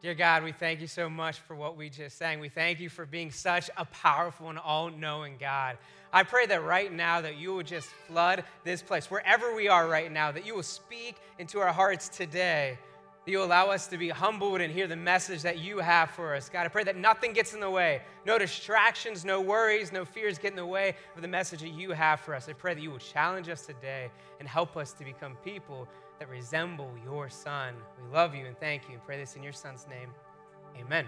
Dear God, we thank you so much for what we just sang. We thank you for being such a powerful and all knowing God. I pray that right now that you will just flood this place, wherever we are right now, that you will speak into our hearts today, that you allow us to be humbled and hear the message that you have for us. God, I pray that nothing gets in the way, no distractions, no worries, no fears get in the way of the message that you have for us. I pray that you will challenge us today and help us to become people that resemble your Son. We love you and thank you and pray this in your Son's name. Amen.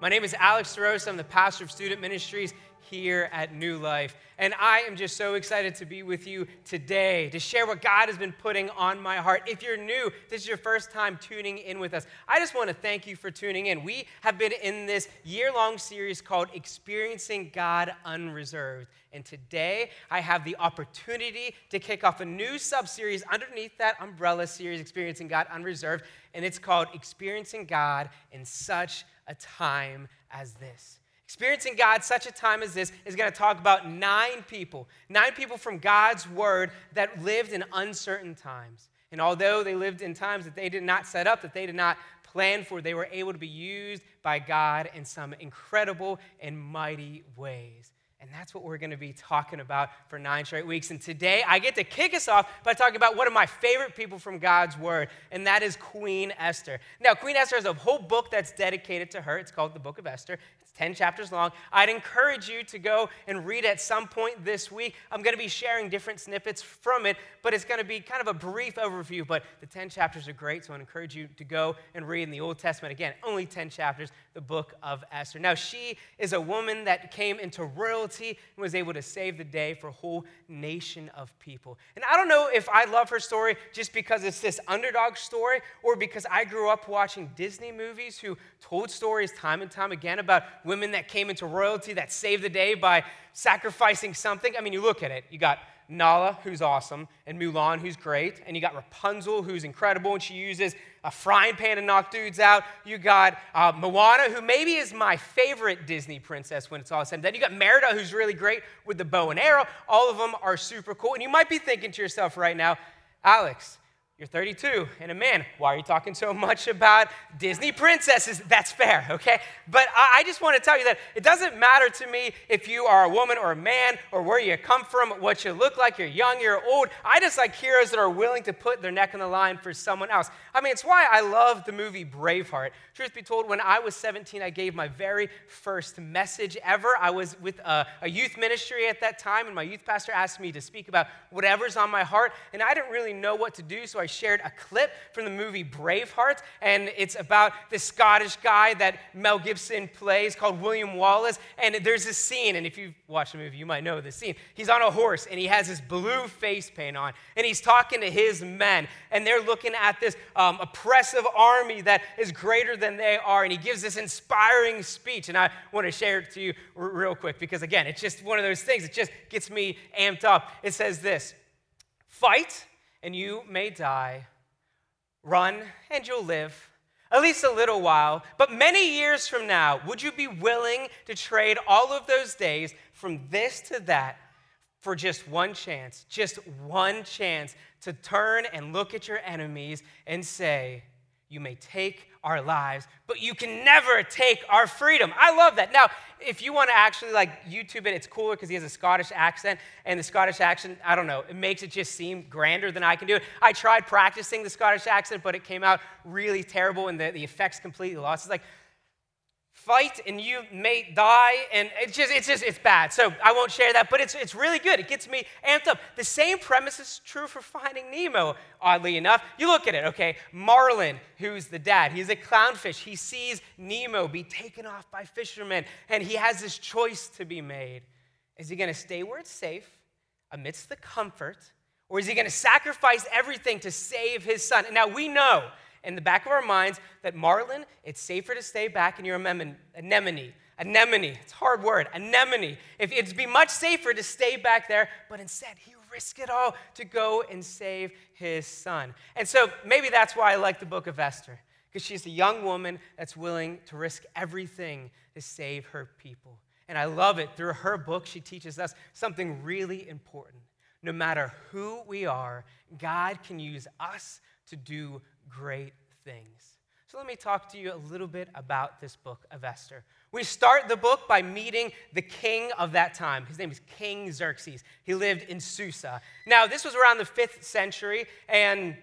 My name is Alex DeRosa. I'm the pastor of student ministries here at New Life. And I am just so excited to be with you today to share what God has been putting on my heart. If you're new, this is your first time tuning in with us. I just want to thank you for tuning in. We have been in this year long series called Experiencing God Unreserved. And today I have the opportunity to kick off a new sub series underneath that umbrella series, Experiencing God Unreserved. And it's called Experiencing God in Such a Time as This. Experiencing God such a time as this is going to talk about nine people, nine people from God's word that lived in uncertain times. And although they lived in times that they did not set up, that they did not plan for, they were able to be used by God in some incredible and mighty ways. And that's what we're going to be talking about for nine straight weeks. And today I get to kick us off by talking about one of my favorite people from God's Word, and that is Queen Esther. Now, Queen Esther has a whole book that's dedicated to her. It's called the Book of Esther. It's 10 chapters long. I'd encourage you to go and read at some point this week. I'm going to be sharing different snippets from it, but it's going to be kind of a brief overview. But the 10 chapters are great, so I encourage you to go and read in the Old Testament. Again, only 10 chapters, the Book of Esther. Now, she is a woman that came into royalty and was able to save the day for a whole nation of people. And I don't know if I love her story just because it's this underdog story or because I grew up watching Disney movies who told stories time and time again about women that came into royalty that saved the day by sacrificing something. I mean, you look at it, you got Nala, who's awesome, and Mulan, who's great. And you got Rapunzel, who's incredible, and she uses a frying pan to knock dudes out. You got uh, Moana, who maybe is my favorite Disney princess when it's all said. Then you got Merida, who's really great with the bow and arrow. All of them are super cool. And you might be thinking to yourself right now, Alex, you're 32 and a man. Why are you talking so much about Disney princesses? That's fair, okay? But I just want to tell you that it doesn't matter to me if you are a woman or a man or where you come from, what you look like, you're young, you're old. I just like heroes that are willing to put their neck on the line for someone else. I mean, it's why I love the movie Braveheart. Truth be told, when I was 17, I gave my very first message ever. I was with a, a youth ministry at that time, and my youth pastor asked me to speak about whatever's on my heart, and I didn't really know what to do, so I shared a clip from the movie Braveheart, and it's about this Scottish guy that Mel Gibson plays called William Wallace. And there's this scene, and if you've watched the movie, you might know this scene. He's on a horse, and he has this blue face paint on, and he's talking to his men, and they're looking at this um, oppressive army that is greater than they are, and he gives this inspiring speech. And I want to share it to you r- real quick because, again, it's just one of those things. It just gets me amped up. It says this Fight and you may die. Run and you'll live. At least a little while. But many years from now, would you be willing to trade all of those days from this to that for just one chance, just one chance to turn and look at your enemies and say, You may take our lives, but you can never take our freedom. I love that. Now, if you want to actually like YouTube it, it's cooler because he has a Scottish accent, and the Scottish accent, I don't know, it makes it just seem grander than I can do it. I tried practicing the Scottish accent, but it came out really terrible, and the, the effects completely lost. It's like, fight and you may die and it's just it's just it's bad. So i won't share that but it's it's really good. It gets me amped up. The same premise is true for finding nemo oddly enough. You look at it okay? Marlin who's the dad he's a clownfish. He sees nemo be taken off by fishermen and he has this choice to be made. Is he going to stay where it's safe amidst the comfort or is he going to sacrifice everything to save his son? And now we know in the back of our minds that Marlin, it's safer to stay back in your anemone. Anemone, it's a hard word, anemone. If it'd be much safer to stay back there, but instead he risked it all to go and save his son. And so maybe that's why I like the book of Esther, because she's a young woman that's willing to risk everything to save her people. And I love it. Through her book, she teaches us something really important. No matter who we are, God can use us to do great things. So let me talk to you a little bit about this book of Esther. We start the book by meeting the king of that time. His name is King Xerxes. He lived in Susa. Now, this was around the fifth century, and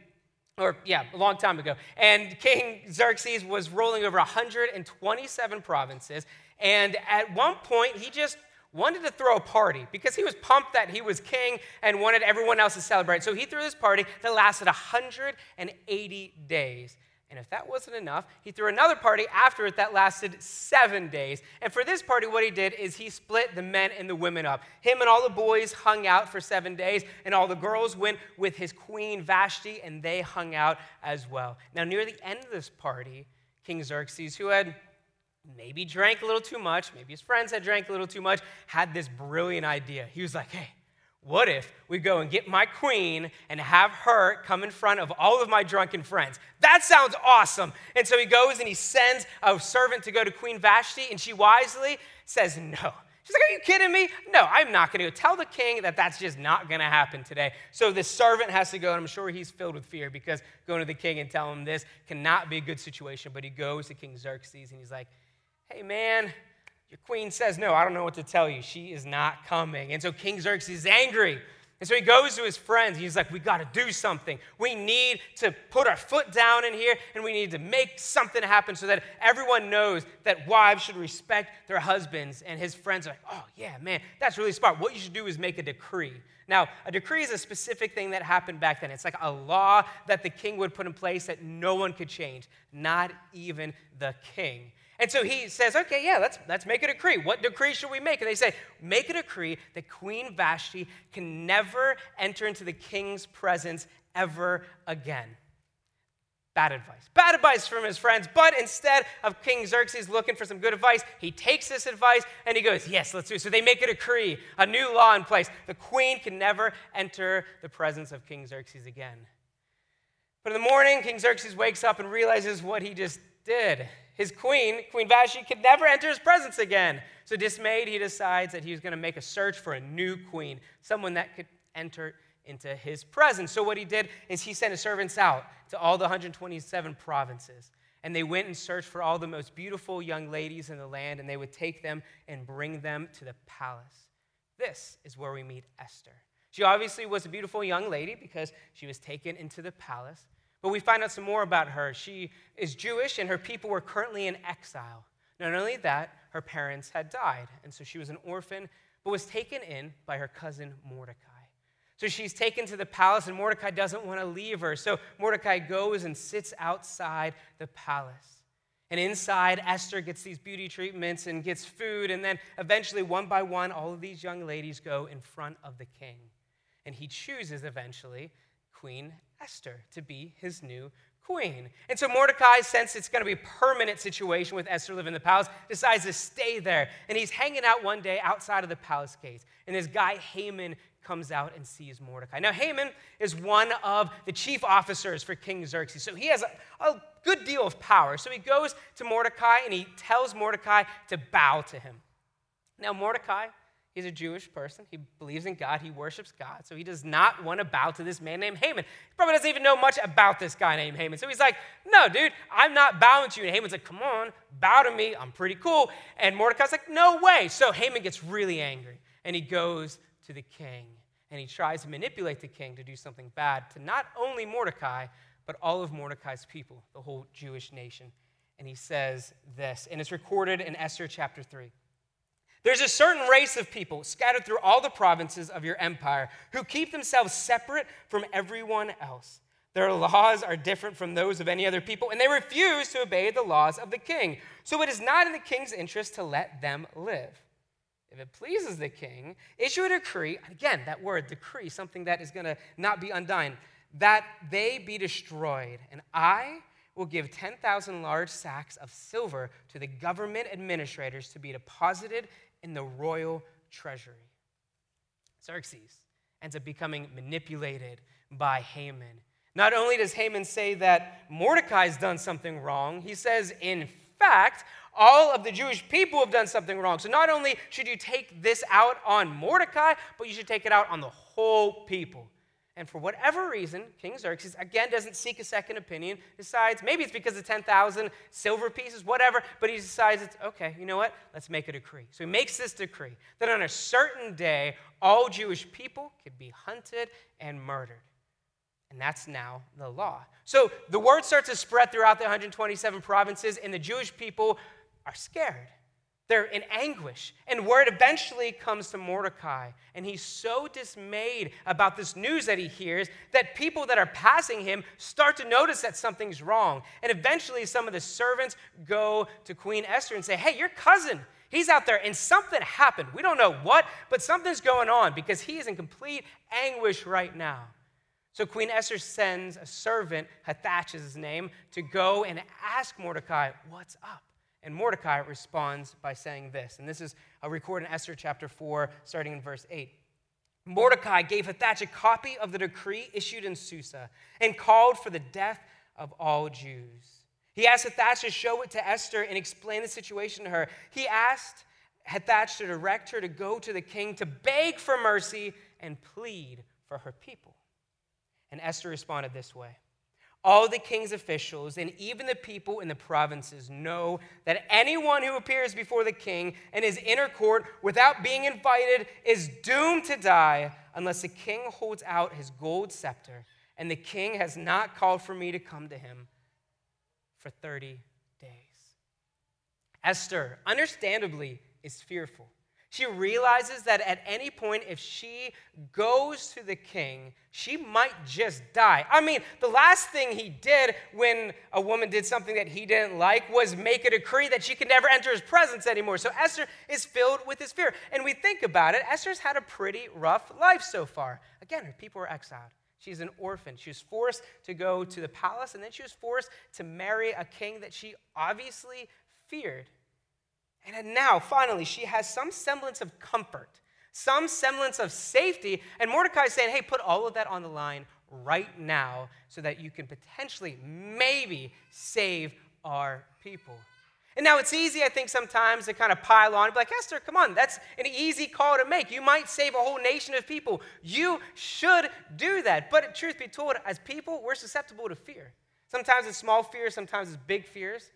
or yeah, a long time ago. And King Xerxes was ruling over 127 provinces. And at one point, he just wanted to throw a party because he was pumped that he was king and wanted everyone else to celebrate. So he threw this party that lasted 180 days. And if that wasn't enough, he threw another party after it that lasted seven days. And for this party, what he did is he split the men and the women up. Him and all the boys hung out for seven days, and all the girls went with his queen Vashti, and they hung out as well. Now, near the end of this party, King Xerxes, who had maybe drank a little too much, maybe his friends had drank a little too much, had this brilliant idea. He was like, hey, what if we go and get my queen and have her come in front of all of my drunken friends? That sounds awesome. And so he goes and he sends a servant to go to Queen Vashti, and she wisely says no. She's like, Are you kidding me? No, I'm not going to go. Tell the king that that's just not going to happen today. So the servant has to go, and I'm sure he's filled with fear because going to the king and telling him this cannot be a good situation. But he goes to King Xerxes and he's like, Hey, man, your queen says, No, I don't know what to tell you. She is not coming. And so King Xerxes is angry. And so he goes to his friends. He's like, We got to do something. We need to put our foot down in here and we need to make something happen so that everyone knows that wives should respect their husbands. And his friends are like, Oh, yeah, man, that's really smart. What you should do is make a decree. Now, a decree is a specific thing that happened back then. It's like a law that the king would put in place that no one could change, not even the king. And so he says, okay, yeah, let's, let's make a decree. What decree should we make? And they say, make a decree that Queen Vashti can never enter into the king's presence ever again. Bad advice. Bad advice from his friends. But instead of King Xerxes looking for some good advice, he takes this advice and he goes, Yes, let's do it. So they make a decree, a new law in place. The queen can never enter the presence of King Xerxes again. But in the morning, King Xerxes wakes up and realizes what he just did his queen, Queen Vashti, could never enter his presence again. So, dismayed, he decides that he's going to make a search for a new queen, someone that could enter into his presence. So, what he did is he sent his servants out to all the 127 provinces. And they went and searched for all the most beautiful young ladies in the land, and they would take them and bring them to the palace. This is where we meet Esther. She obviously was a beautiful young lady because she was taken into the palace. But we find out some more about her. She is Jewish, and her people were currently in exile. Not only that, her parents had died, and so she was an orphan, but was taken in by her cousin Mordecai. So she's taken to the palace, and Mordecai doesn't want to leave her. So Mordecai goes and sits outside the palace. And inside, Esther gets these beauty treatments and gets food. And then eventually, one by one, all of these young ladies go in front of the king. And he chooses eventually Queen Esther to be his new queen. And so Mordecai, since it's going to be a permanent situation with Esther living in the palace, decides to stay there. And he's hanging out one day outside of the palace gates. And this guy, Haman, comes out and sees Mordecai. Now, Haman is one of the chief officers for King Xerxes. So he has a, a good deal of power. So he goes to Mordecai and he tells Mordecai to bow to him. Now, Mordecai He's a Jewish person. He believes in God. He worships God. So he does not want to bow to this man named Haman. He probably doesn't even know much about this guy named Haman. So he's like, No, dude, I'm not bowing to you. And Haman's like, Come on, bow to me. I'm pretty cool. And Mordecai's like, No way. So Haman gets really angry and he goes to the king and he tries to manipulate the king to do something bad to not only Mordecai, but all of Mordecai's people, the whole Jewish nation. And he says this, and it's recorded in Esther chapter 3. There's a certain race of people scattered through all the provinces of your empire who keep themselves separate from everyone else. Their laws are different from those of any other people, and they refuse to obey the laws of the king. So it is not in the king's interest to let them live. If it pleases the king, issue a decree, again, that word, decree, something that is going to not be undone, that they be destroyed. And I will give 10,000 large sacks of silver to the government administrators to be deposited in the royal treasury. Xerxes ends up becoming manipulated by Haman. Not only does Haman say that Mordecai's done something wrong, he says, in fact, all of the Jewish people have done something wrong. So not only should you take this out on Mordecai, but you should take it out on the whole people. And for whatever reason, King Xerxes, again, doesn't seek a second opinion, decides maybe it's because of 10,000 silver pieces, whatever, but he decides it's okay, you know what? Let's make a decree. So he makes this decree that on a certain day, all Jewish people could be hunted and murdered. And that's now the law. So the word starts to spread throughout the 127 provinces, and the Jewish people are scared. They're in anguish. And word eventually comes to Mordecai. And he's so dismayed about this news that he hears that people that are passing him start to notice that something's wrong. And eventually, some of the servants go to Queen Esther and say, Hey, your cousin, he's out there, and something happened. We don't know what, but something's going on because he is in complete anguish right now. So Queen Esther sends a servant, Hathach is his name, to go and ask Mordecai, What's up? And Mordecai responds by saying this, and this is a record in Esther chapter 4, starting in verse 8. Mordecai gave Hathach a copy of the decree issued in Susa and called for the death of all Jews. He asked Hathach to show it to Esther and explain the situation to her. He asked Hathach to direct her to go to the king to beg for mercy and plead for her people. And Esther responded this way all the king's officials and even the people in the provinces know that anyone who appears before the king in his inner court without being invited is doomed to die unless the king holds out his gold scepter. And the king has not called for me to come to him for 30 days. Esther, understandably, is fearful. She realizes that at any point, if she goes to the king, she might just die. I mean, the last thing he did when a woman did something that he didn't like was make a decree that she could never enter his presence anymore. So Esther is filled with this fear. And we think about it, Esther's had a pretty rough life so far. Again, her people were exiled. She's an orphan. She was forced to go to the palace, and then she was forced to marry a king that she obviously feared. And now, finally, she has some semblance of comfort, some semblance of safety. And Mordecai is saying, hey, put all of that on the line right now so that you can potentially, maybe, save our people. And now it's easy, I think, sometimes to kind of pile on and be like, Esther, come on, that's an easy call to make. You might save a whole nation of people. You should do that. But truth be told, as people, we're susceptible to fear. Sometimes it's small fears, sometimes it's big fears.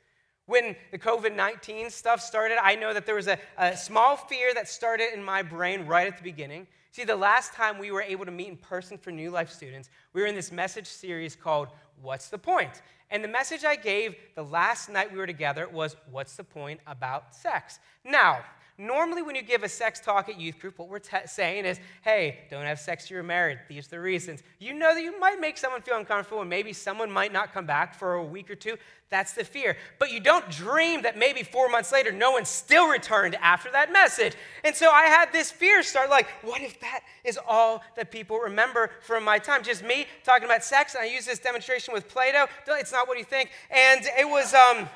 When the COVID 19 stuff started, I know that there was a, a, small fear that started in my brain right at the beginning. See, the last time we were able to meet in person for New Life students, we were in this message series called What's the Point? And the message I gave the last night we were together was What's the point about sex? Now, Normally, when you give a sex talk at youth group, what we're t- saying is, hey, don't have sex till you're married. These are the reasons. You know that you might make someone feel uncomfortable and maybe someone might not come back for a week or two. That's the fear. But you don't dream that maybe four months later, no one still returned after that message. And so I had this fear start like, what if that is all that people remember from my time? Just me talking about sex, and I use this demonstration with Play-Doh. It's not what you think. And it was, um,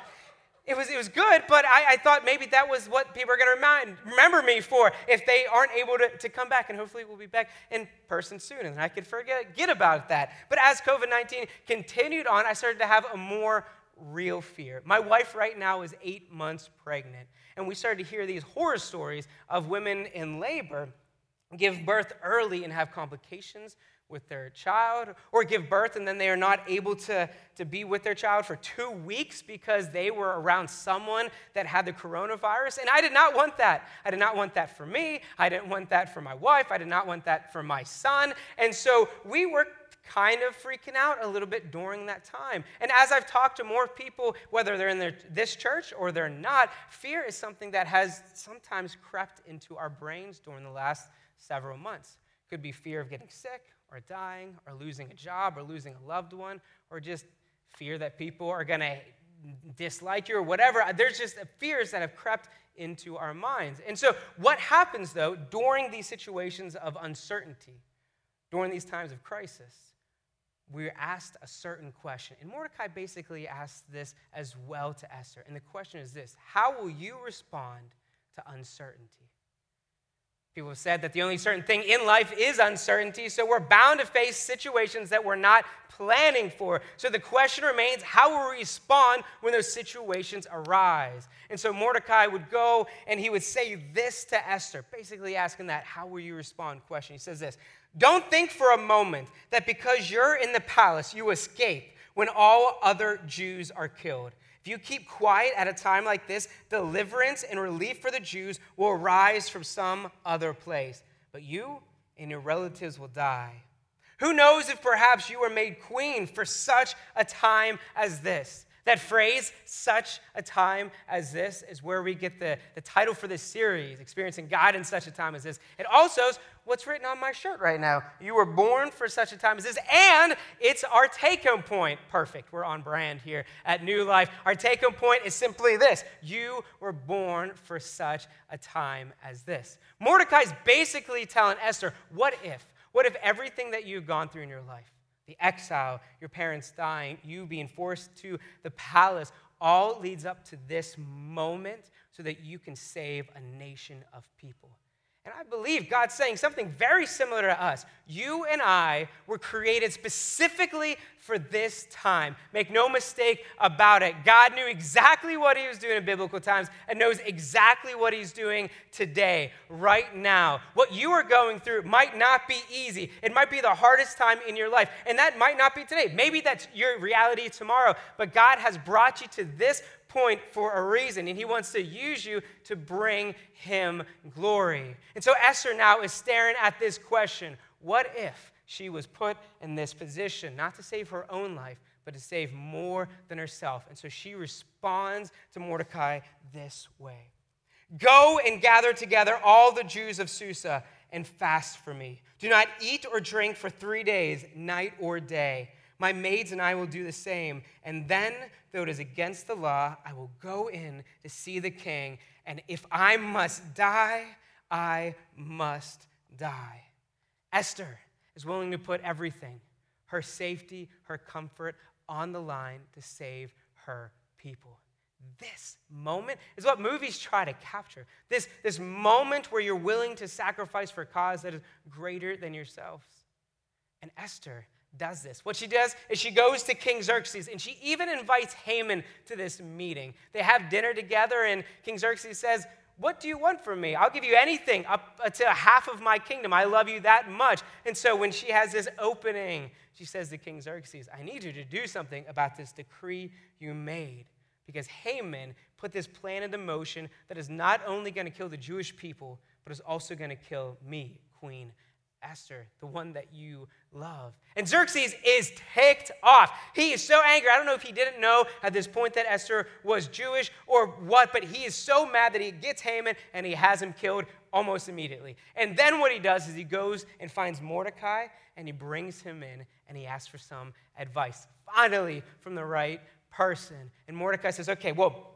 it was, it was good, but I, I thought maybe that was what people are going to remember me for if they aren't able to, to come back. And hopefully we'll be back in person soon and I could forget get about that. But as COVID 19 continued on, I started to have a more real fear. My wife right now is eight months pregnant, and we started to hear these horror stories of women in labor give birth early and have complications with their child or give birth and then they are not able to, to be with their child for two weeks because they were around someone that had the coronavirus. And I did not want that. I did not want that for me. I didn't want that for my wife. I did not want that for my son. And so we were kind of freaking out a little bit during that time. And as I've talked to more people, whether they're in their, this church or they're not, fear is something that has sometimes crept into our brains during the last several months. Could be fear of getting sick, or dying or losing a job or losing a loved one or just fear that people are going to dislike you or whatever. Uh, there's just uh, fears that have crept into our minds. And so, what happens though during these situations of uncertainty, during these times of crisis? We're asked a certain question. And Mordecai basically asks this as well to Esther. And the question is this How will you respond to uncertainty? People have said that the only certain thing in life is uncertainty, so we're bound to face situations that we're not planning for. So the question remains how will we respond when those situations arise? And so Mordecai would go and he would say this to Esther, basically asking that, how will you respond question. He says this Don't think for a moment that because you're in the palace, you escape when all other Jews are killed. If you keep quiet at a time like this, deliverance and relief for the Jews will arise from some other place. But you and your relatives will die. Who knows if perhaps you were made queen for such a time as this? That phrase, such a time as this, is where we get the, the title for this series, Experiencing God in Such a Time as This. It also is what's written on my shirt right now. You were born for such a time as this, and it's our take home point. Perfect. We're on brand here at New Life. Our take home point is simply this You were born for such a time as this. Mordecai's basically telling Esther, What if? What if everything that you've gone through in your life, the exile, your parents dying, you being forced to the palace, all leads up to this moment so that you can save a nation of people. And I believe God's saying something very similar to us. You and I were created specifically for this time. Make no mistake about it. God knew exactly what He was doing in biblical times and knows exactly what He's doing today, right now. What you are going through might not be easy. It might be the hardest time in your life. And that might not be today. Maybe that's your reality tomorrow. But God has brought you to this point for a reason, and he wants to use you to bring him glory. And so Esther now is staring at this question what if she was put in this position, not to save her own life, but to save more than herself? And so she responds to Mordecai this way Go and gather together all the Jews of Susa and fast for me. Do not eat or drink for three days, night or day. My maids and I will do the same. And then, though it is against the law, I will go in to see the king. And if I must die, I must die. Esther is willing to put everything, her safety, her comfort, on the line to save her people. This moment is what movies try to capture. This, this moment where you're willing to sacrifice for a cause that is greater than yourselves. And Esther does this. What she does is she goes to King Xerxes and she even invites Haman to this meeting. They have dinner together, and King Xerxes says, What do you want from me? I'll give you anything up uh, to half of my kingdom. I love you that much. And so when she has this opening, she says to King Xerxes, I need you to do something about this decree you made. Because Haman put this plan into motion that is not only going to kill the Jewish people, but is also going to kill me, Queen Esther, the one that you love. And Xerxes is ticked off. He is so angry. I don't know if he didn't know at this point that Esther was Jewish or what, but he is so mad that he gets Haman and he has him killed almost immediately. And then what he does is he goes and finds Mordecai and he brings him in and he asks for some advice, finally from the right person. And Mordecai says, Okay, well,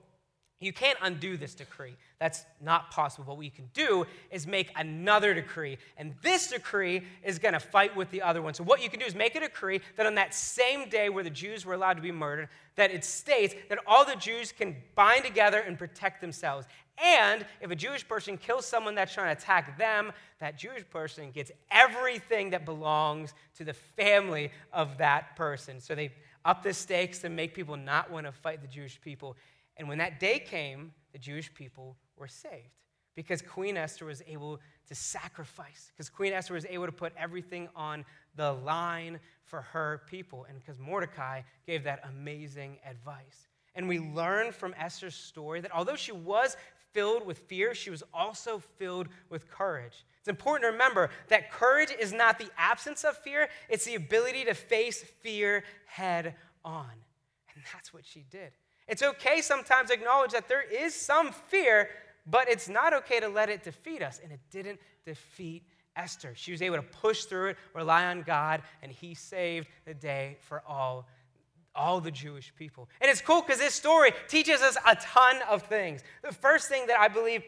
you can't undo this decree. That's not possible. What we can do is make another decree. And this decree is going to fight with the other one. So, what you can do is make a decree that on that same day where the Jews were allowed to be murdered, that it states that all the Jews can bind together and protect themselves. And if a Jewish person kills someone that's trying to attack them, that Jewish person gets everything that belongs to the family of that person. So, they up the stakes to make people not want to fight the Jewish people. And when that day came, the Jewish people were saved because Queen Esther was able to sacrifice, because Queen Esther was able to put everything on the line for her people, and because Mordecai gave that amazing advice. And we learn from Esther's story that although she was filled with fear, she was also filled with courage. It's important to remember that courage is not the absence of fear, it's the ability to face fear head on. And that's what she did. It's okay sometimes to acknowledge that there is some fear, but it's not okay to let it defeat us. And it didn't defeat Esther. She was able to push through it, rely on God, and he saved the day for all all the Jewish people. And it's cool because this story teaches us a ton of things. The first thing that I believe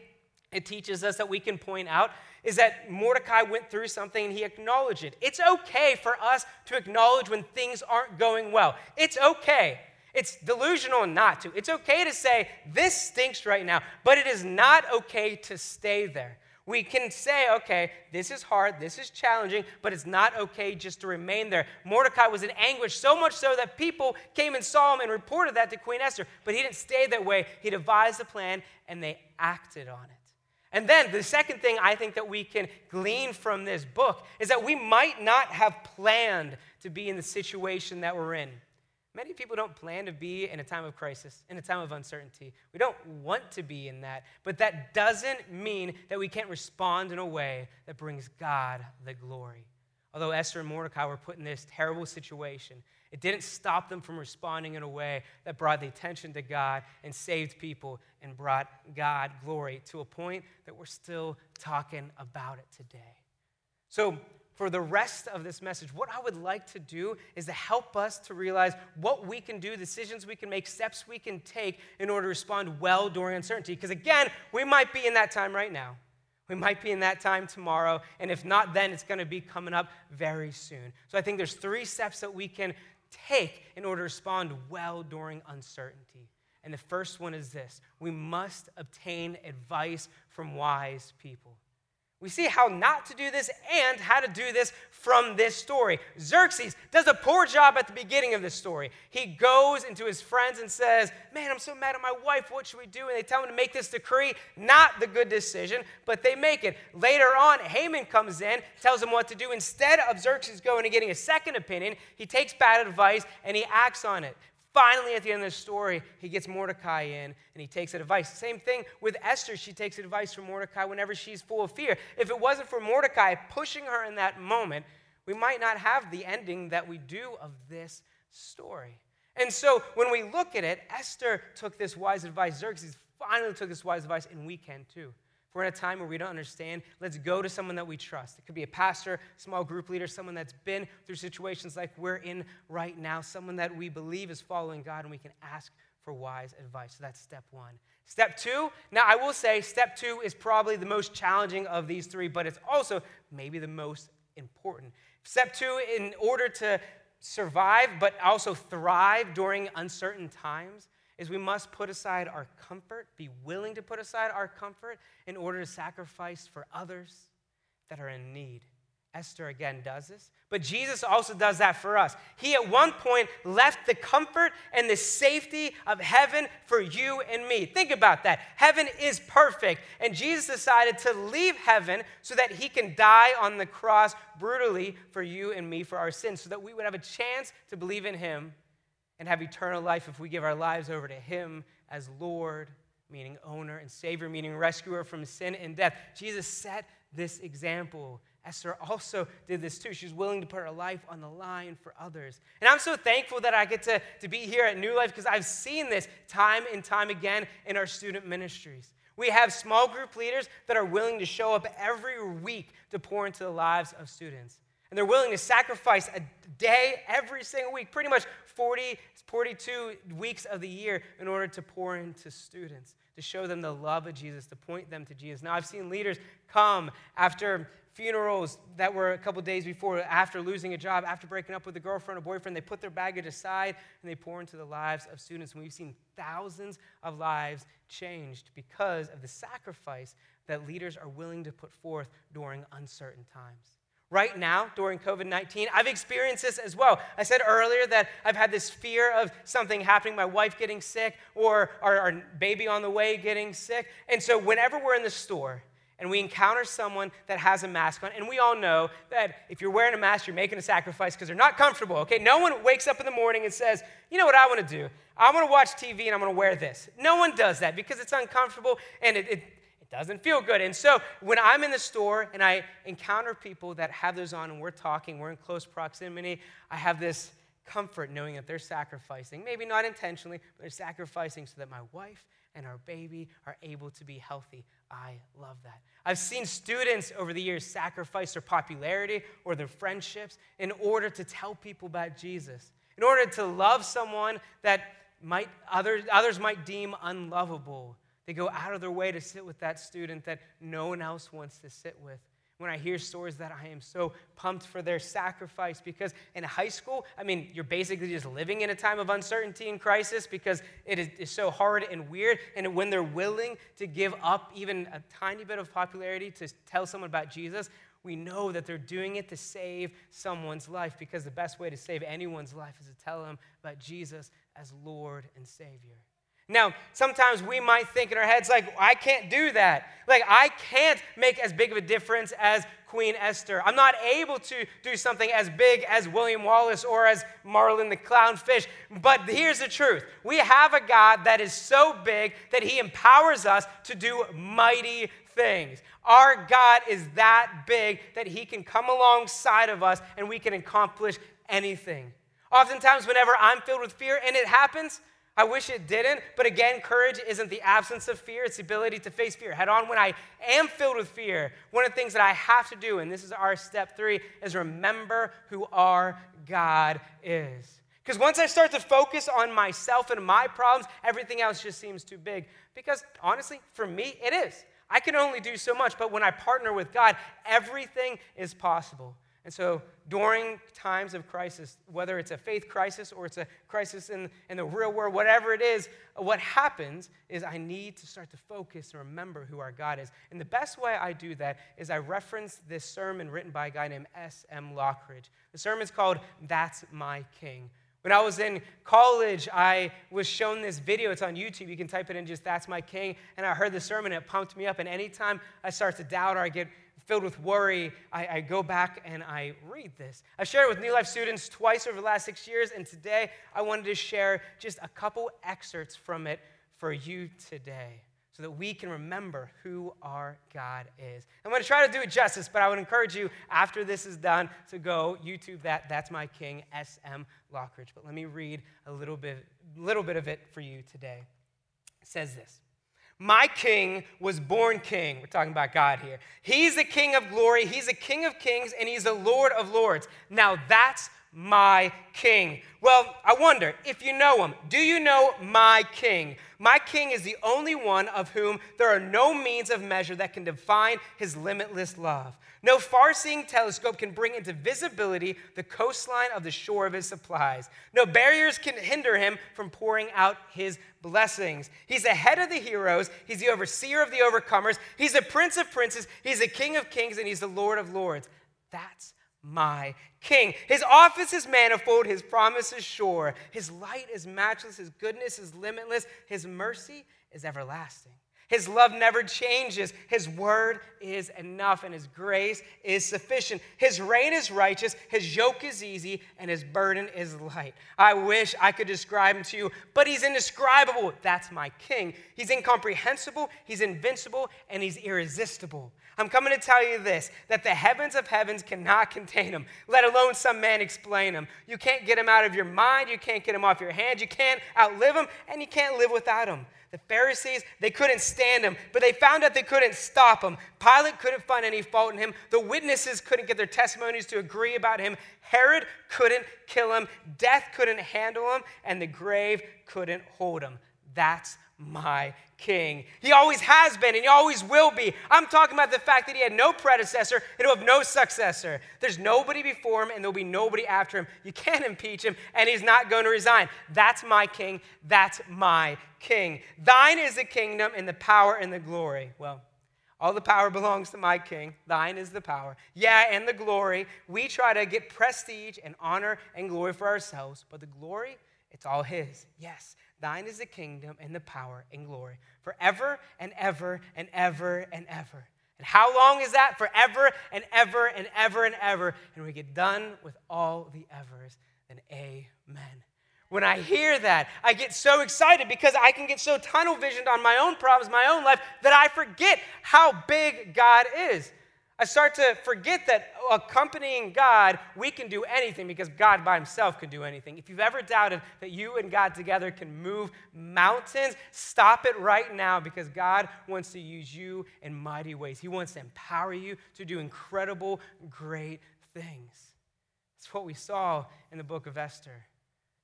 it teaches us that we can point out is that Mordecai went through something and he acknowledged it. It's okay for us to acknowledge when things aren't going well. It's okay. It's delusional not to. It's okay to say, this stinks right now, but it is not okay to stay there. We can say, okay, this is hard, this is challenging, but it's not okay just to remain there. Mordecai was in anguish, so much so that people came and saw him and reported that to Queen Esther, but he didn't stay that way. He devised a plan and they acted on it. And then the second thing I think that we can glean from this book is that we might not have planned to be in the situation that we're in. Many people don't plan to be in a time of crisis, in a time of uncertainty. We don't want to be in that, but that doesn't mean that we can't respond in a way that brings God the glory. Although Esther and Mordecai were put in this terrible situation, it didn't stop them from responding in a way that brought the attention to God and saved people and brought God glory to a point that we're still talking about it today. So, for the rest of this message, what I would like to do is to help us to realize what we can do, decisions we can make, steps we can take in order to respond well during uncertainty. Because again, we might be in that time right now. We might be in that time tomorrow, and if not then, it's going to be coming up very soon. So I think there's three steps that we can take in order to respond well during uncertainty. And the first one is this we must obtain advice from wise people. We see how not to do this and how to do this from this story. Xerxes does a poor job at the beginning of this story. He goes into his friends and says, Man, I'm so mad at my wife. What should we do? And they tell him to make this decree. Not the good decision, but they make it. Later on, Haman comes in, tells him what to do. Instead of Xerxes going and getting a second opinion, he takes bad advice and he acts on it. Finally, at the end of the story, he gets Mordecai in and he takes advice. Same thing with Esther. She takes advice from Mordecai whenever she's full of fear. If it wasn't for Mordecai pushing her in that moment, we might not have the ending that we do of this story. And so when we look at it, Esther took this wise advice. Xerxes finally took this wise advice, and we can too. If we're in a time where we don't understand, let's go to someone that we trust. It could be a pastor, small group leader, someone that's been through situations like we're in right now, someone that we believe is following God, and we can ask for wise advice. So that's step one. Step two, now I will say step two is probably the most challenging of these three, but it's also maybe the most important. Step two, in order to survive but also thrive during uncertain times, is we must put aside our comfort, be willing to put aside our comfort in order to sacrifice for others that are in need. Esther again does this, but Jesus also does that for us. He at one point left the comfort and the safety of heaven for you and me. Think about that. Heaven is perfect, and Jesus decided to leave heaven so that he can die on the cross brutally for you and me for our sins, so that we would have a chance to believe in him and have eternal life if we give our lives over to Him as Lord, meaning owner, and Savior, meaning rescuer from sin and death. Jesus set this example. Esther also did this too. She's willing to put her life on the line for others. And I'm so thankful that I get to, to be here at New Life because I've seen this time and time again in our student ministries. We have small group leaders that are willing to show up every week to pour into the lives of students. And they're willing to sacrifice a day every single week, pretty much 40, 42 weeks of the year, in order to pour into students, to show them the love of Jesus, to point them to Jesus. Now, I've seen leaders come after funerals that were a couple days before, after losing a job, after breaking up with a girlfriend or boyfriend, they put their baggage aside and they pour into the lives of students. And we've seen thousands of lives changed because of the sacrifice that leaders are willing to put forth during uncertain times right now during COVID 19. I've experienced this as well. I said earlier that I've had this fear of something happening, my wife getting sick, or our, our, baby on the way getting sick. And so, whenever we're in the store and we encounter someone that has a mask on, and we all know that if you're wearing a mask, you're making a sacrifice because they're not comfortable, okay? No one wakes up in the morning and says, you know what I want to do? I want to watch TV and I'm to wear this. No one does that because it's uncomfortable and it, it doesn't feel good. And so when I'm in the store and I encounter people that have those on and we're talking, we're in close proximity, I have this comfort knowing that they're sacrificing, maybe not intentionally, but they're sacrificing so that my wife and our baby are able to be healthy. I love that. I've seen students over the years sacrifice their popularity or their friendships in order to tell people about Jesus, in order to love someone that might others, others might deem unlovable they go out of their way to sit with that student that no one else wants to sit with. when I hear stories that I am so pumped for their sacrifice because in high school, I mean, you're basically just living in a time of uncertainty and crisis because it is, so hard and weird. And when they're willing to give up even a tiny bit of popularity to tell someone about Jesus, we know that they're doing it to save someone's life because the best way to save anyone's life is to tell them about Jesus as Lord and Savior. Now, sometimes we might think in our heads, like, I can't do that. Like, I can't make as big of a difference as Queen Esther. I'm not able to do something as big as William Wallace or as Marlin the clownfish. But here's the truth we have a God that is so big that he empowers us to do mighty things. Our God is that big that he can come alongside of us and we can accomplish anything. Oftentimes, whenever I'm filled with fear, and it happens, I wish it didn't, but again, courage isn't the absence of fear, it's the ability to face fear head on. When I am filled with fear, one of the things that I have to do, and this is our step three, is remember who our God is. Because once I start to focus on myself and my problems, everything else just seems too big. Because honestly, for me, it is. I can only do so much, but when I partner with God, everything is possible. And so during times of crisis, whether it's a faith crisis or it's a crisis in, in the real world, whatever it is, what happens is I need to start to focus and remember who our God is. And the best way I do that is I reference this sermon written by a guy named S.M. Lockridge. The sermon's called That's My King. When I was in college, I was shown this video. It's on YouTube. You can type it in just That's My King. And I heard the sermon, it pumped me up. And anytime I start to doubt or I get filled with worry, I, I, go back and I read this. I've shared it with New Life students twice over the last six years, and today I wanted to share just a couple excerpts from it for you today so that we can remember who our God is. I'm going to try to do it justice, but I would encourage you after this is done to go YouTube that. That's my king, S.M. Lockridge. But let me read a little bit, little bit of it for you today. It says this. My king was born king. We're talking about God here. He's the king of glory. He's a king of kings, and he's the Lord of lords. Now that's my king. Well, I wonder if you know him. Do you know my king? My king is the only one of whom there are no means of measure that can define his limitless love. No far seeing telescope can bring into visibility the coastline of the shore of his supplies. No barriers can hinder him from pouring out his blessings. He's the head of the heroes. He's the overseer of the overcomers. He's the prince of princes. He's the king of kings, and he's the lord of lords. That's my king. His office is manifold, his promise is sure. His light is matchless, his goodness is limitless, his mercy is everlasting. His love never changes. His word is enough, and His grace is sufficient. His reign is righteous, His yoke is easy, and His burden is light. I wish I could describe Him to you, but He's indescribable. That's my King. He's incomprehensible, He's invincible, and He's irresistible. I'm coming to tell you this that the heavens of heavens cannot contain him, let alone some man explain him. You can't get him out of your mind, you can't get him off your hands, you can't outlive him, and you can't live without him. The Pharisees, they couldn't stand him, but they found out they couldn't stop him. Pilate couldn't find any fault in him. The witnesses couldn't get their testimonies to agree about him. Herod couldn't kill him. Death couldn't handle him, and the grave couldn't hold him. That's my king. He always has been and he always will be. I'm talking about the fact that he had no predecessor and he'll have no successor. There's nobody before him and there'll be nobody after him. You can't impeach him and he's not going to resign. That's my king. That's my king. Thine is the kingdom and the power and the glory. Well, all the power belongs to my king. Thine is the power. Yeah, and the glory. We try to get prestige and honor and glory for ourselves, but the glory, it's all his. Yes. Thine is the kingdom and the power and glory forever and ever and ever and ever. And how long is that? Forever and ever and ever and ever. And we get done with all the evers, then amen. When I hear that, I get so excited because I can get so tunnel visioned on my own problems, my own life, that I forget how big God is. I start to forget that accompanying God, we can do anything because God by himself can do anything. If you've ever doubted that you and God together can move mountains, stop it right now because God wants to use you in mighty ways. He wants to empower you to do incredible, great things. That's what we saw in the book of Esther.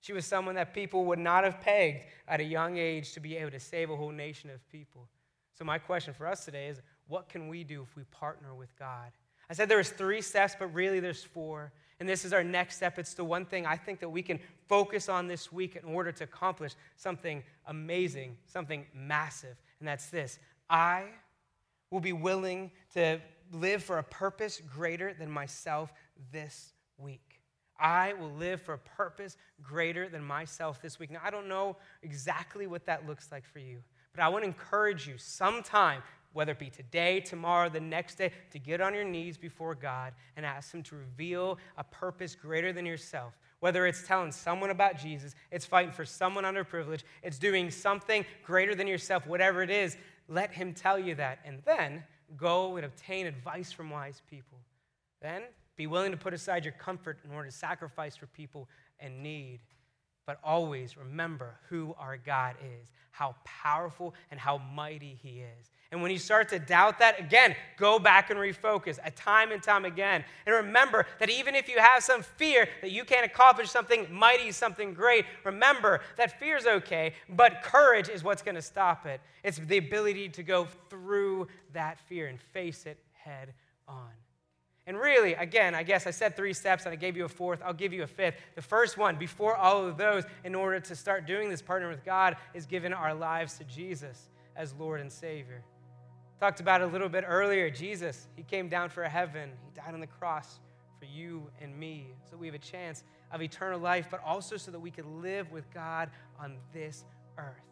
She was someone that people would not have pegged at a young age to be able to save a whole nation of people. So, my question for us today is what can we do if we partner with God? I said there was three steps, but really there's four. And this is our next step. It's the one thing I think that we can focus on this week in order to accomplish something amazing, something massive. And that's this I will be willing to live for a purpose greater than myself this week. I will live for a purpose greater than myself this week. Now, I don't know exactly what that looks like for you, but I want to encourage you sometime, whether it be today, tomorrow, the next day, to get on your knees before God and ask Him to reveal a purpose greater than yourself. Whether it's telling someone about Jesus, it's fighting for someone underprivileged, it's doing something greater than yourself, whatever it is, let Him tell you that. And then go and obtain advice from wise people. Then be willing to put aside your comfort in order to sacrifice for people in need. But always remember who our God is, how powerful and how mighty He is. And when you start to doubt that, again, go back and refocus a time and time again. And remember that even if you have some fear that you can't accomplish something mighty, something great, remember that fear is okay, but courage is what's going to stop it. It's the ability to go through that fear and face it head on. And really, again, I guess I said three steps and I gave you a fourth. I'll give you a fifth. The first one, before all of those, in order to start doing this, partner with God, is giving our lives to Jesus as Lord and Savior. Talked about a little bit earlier. Jesus, He came down for heaven, He died on the cross for you and me, so we have a chance of eternal life, but also so that we could live with God on this earth.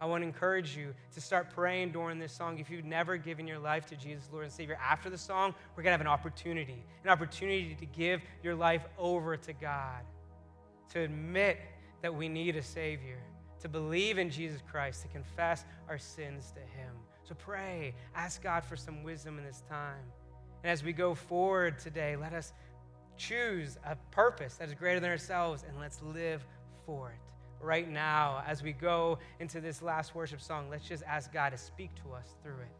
I want to encourage you to start praying during this song. If you've never given your life to Jesus, Lord and Savior, after the song, we're going to have an opportunity an opportunity to give your life over to God, to admit that we need a Savior, to believe in Jesus Christ, to confess our sins to Him. So pray, ask God for some wisdom in this time. And as we go forward today, let us choose a purpose that is greater than ourselves and let's live for it right now as we go into this last worship song, let's just ask God to speak to us through it.